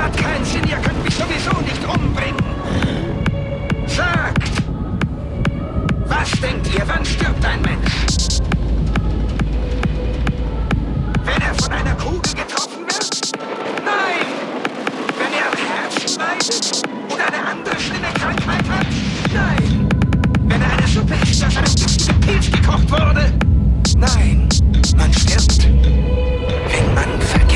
hat keinen Sinn, ihr könnt mich sowieso nicht umbringen. Sagt! Was denkt ihr, wann stirbt ein Mensch? Wenn er von einer Kugel getroffen wird? Nein! Wenn er am Herzen leidet? Oder eine andere schlimme Krankheit hat? Nein! Wenn er eine Suppe isst, aus einem giftigen Pilz gekocht wurde? Nein! Man stirbt, wenn man vergisst.